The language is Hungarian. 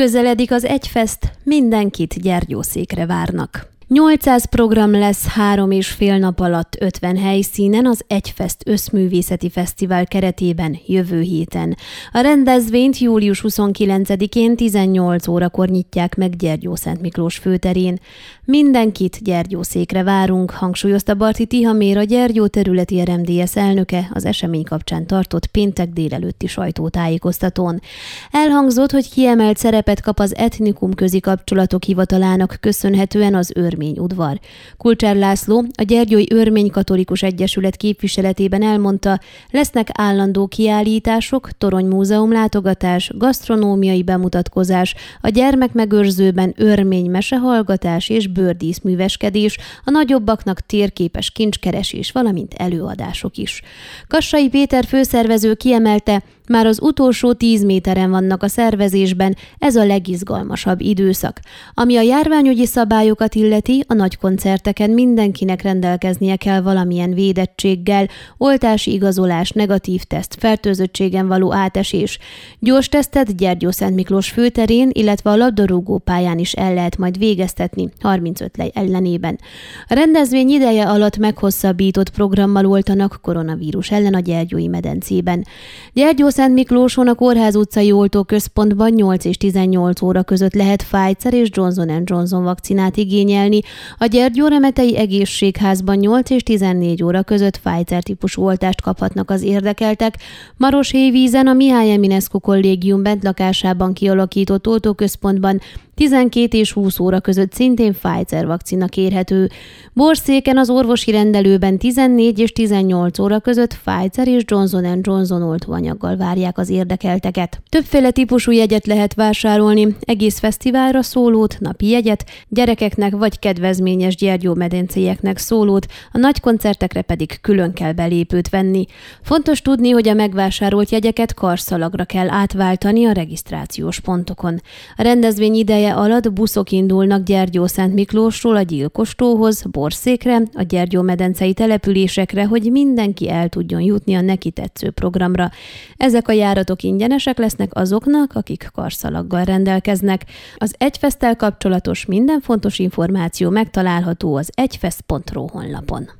Közeledik az Egyfest, mindenkit gyergyószékre várnak. 800 program lesz három és fél nap alatt 50 helyszínen az Egyfest Összművészeti Fesztivál keretében jövő héten. A rendezvényt július 29-én 18 órakor nyitják meg Gyergyó Szent Miklós főterén. Mindenkit Gyergyószékre várunk, hangsúlyozta Barti Tihamér a Gyergyó területi RMDS elnöke az esemény kapcsán tartott péntek délelőtti sajtótájékoztatón. Elhangzott, hogy kiemelt szerepet kap az etnikum közi kapcsolatok hivatalának köszönhetően az őr Örmény udvar. Kulcsár László, a Gyergyói Örmény Katolikus Egyesület képviseletében elmondta, lesznek állandó kiállítások, toronymúzeum látogatás, gasztronómiai bemutatkozás, a gyermekmegőrzőben örmény mesehallgatás és bőrdíszműveskedés, a nagyobbaknak térképes kincskeresés, valamint előadások is. Kassai Péter főszervező kiemelte, már az utolsó tíz méteren vannak a szervezésben, ez a legizgalmasabb időszak. Ami a járványügyi szabályokat illeti, a nagy koncerteken mindenkinek rendelkeznie kell valamilyen védettséggel, oltási igazolás, negatív teszt, fertőzöttségen való átesés. Gyors tesztet Gyergyó Szent Miklós főterén, illetve a labdarúgó pályán is el lehet majd végeztetni 35 lej ellenében. A rendezvény ideje alatt meghosszabbított programmal oltanak koronavírus ellen a Gyergyói medencében. Gyergyó Szent Miklóson a Kórház utcai oltóközpontban 8 és 18 óra között lehet Pfizer és Johnson Johnson vakcinát igényelni. A Gyergyóremetei egészségházban 8 és 14 óra között Pfizer típusú oltást kaphatnak az érdekeltek. Maros Hévízen a Mihály Eminescu kollégium bentlakásában kialakított oltóközpontban 12 és 20 óra között szintén Pfizer vakcina kérhető. Borszéken az orvosi rendelőben 14 és 18 óra között Pfizer és Johnson Johnson oltóanyaggal várják az érdekelteket. Többféle típusú jegyet lehet vásárolni, egész fesztiválra szólót, napi jegyet, gyerekeknek vagy kedvezményes gyergyómedencéjeknek szólót, a nagy koncertekre pedig külön kell belépőt venni. Fontos tudni, hogy a megvásárolt jegyeket karszalagra kell átváltani a regisztrációs pontokon. A rendezvény ideje alatt buszok indulnak Gyergyó Szent Miklósról a Gyilkostóhoz, Borszékre, a Gyergyó medencei településekre, hogy mindenki el tudjon jutni a neki tetsző programra. Ezek a járatok ingyenesek lesznek azoknak, akik karszalaggal rendelkeznek. Az Egyfesztel kapcsolatos minden fontos információ megtalálható az egyfest.ro honlapon.